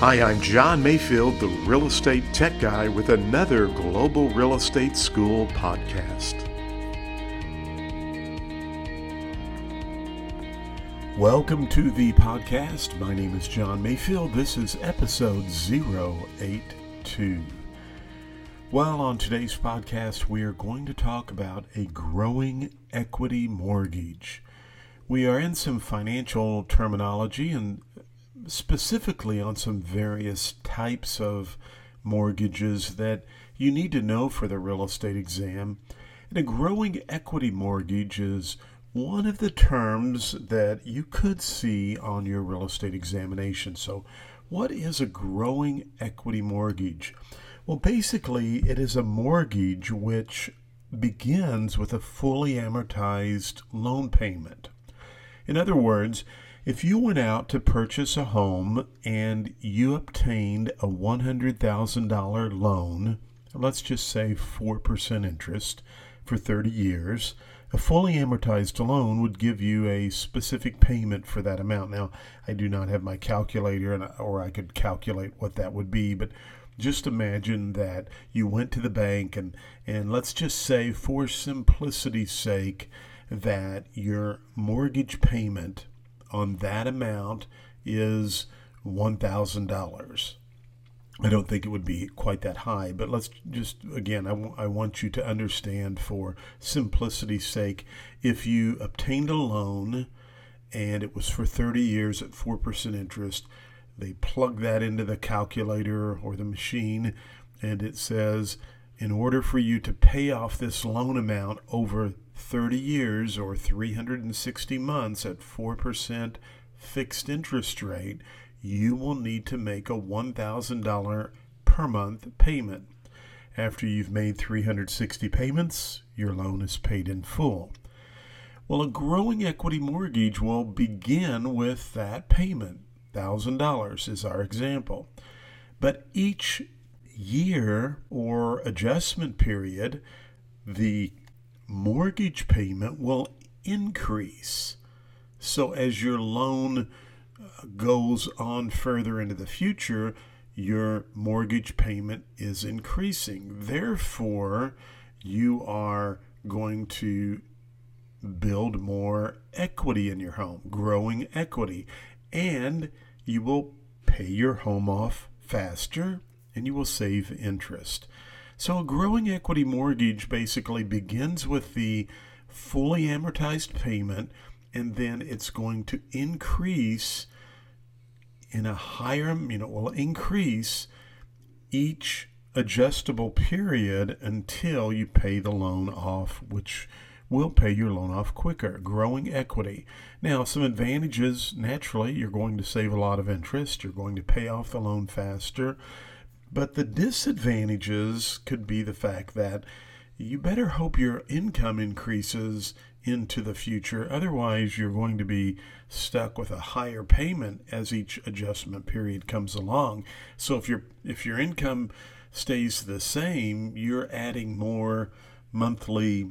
Hi, I'm John Mayfield, the real estate tech guy, with another Global Real Estate School podcast. Welcome to the podcast. My name is John Mayfield. This is episode 082. Well, on today's podcast, we are going to talk about a growing equity mortgage. We are in some financial terminology and specifically on some various types of mortgages that you need to know for the real estate exam. And a growing equity mortgage is one of the terms that you could see on your real estate examination. So, what is a growing equity mortgage? Well, basically, it is a mortgage which begins with a fully amortized loan payment. In other words, if you went out to purchase a home and you obtained a $100,000 loan, let's just say 4% interest for 30 years, a fully amortized loan would give you a specific payment for that amount. Now, I do not have my calculator or I could calculate what that would be, but just imagine that you went to the bank and and let's just say for simplicity's sake that your mortgage payment on that amount is $1,000. I don't think it would be quite that high, but let's just, again, I, w- I want you to understand for simplicity's sake if you obtained a loan and it was for 30 years at 4% interest, they plug that into the calculator or the machine, and it says, in order for you to pay off this loan amount over 30 years or 360 months at 4% fixed interest rate, you will need to make a $1,000 per month payment. After you've made 360 payments, your loan is paid in full. Well, a growing equity mortgage will begin with that payment. $1,000 is our example. But each year or adjustment period, the mortgage payment will increase. So as your loan uh, goes on further into the future, your mortgage payment is increasing. Therefore, you are going to build more equity in your home, growing equity, and you will pay your home off faster and you will save interest. So, a growing equity mortgage basically begins with the fully amortized payment, and then it's going to increase in a higher, you know, will increase each adjustable period until you pay the loan off, which will pay your loan off quicker. Growing equity. Now, some advantages naturally, you're going to save a lot of interest, you're going to pay off the loan faster. But the disadvantages could be the fact that you better hope your income increases into the future. Otherwise, you're going to be stuck with a higher payment as each adjustment period comes along. So if your if your income stays the same, you're adding more monthly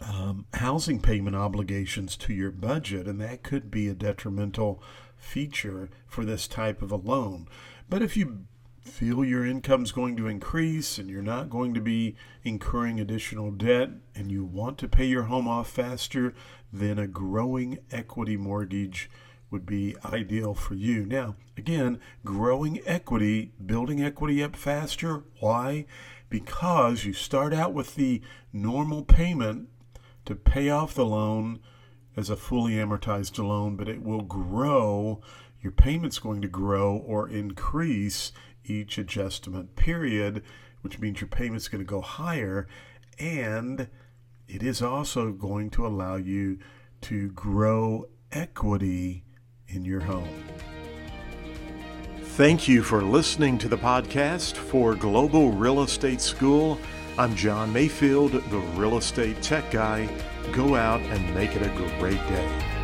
um, housing payment obligations to your budget, and that could be a detrimental feature for this type of a loan. But if you feel your income is going to increase and you're not going to be incurring additional debt and you want to pay your home off faster, then a growing equity mortgage would be ideal for you. Now, again, growing equity, building equity up faster. Why? Because you start out with the normal payment to pay off the loan as a fully amortized loan, but it will grow. Your payment's going to grow or increase each adjustment period, which means your payment's going to go higher. And it is also going to allow you to grow equity in your home. Thank you for listening to the podcast for Global Real Estate School. I'm John Mayfield, the real estate tech guy. Go out and make it a great day.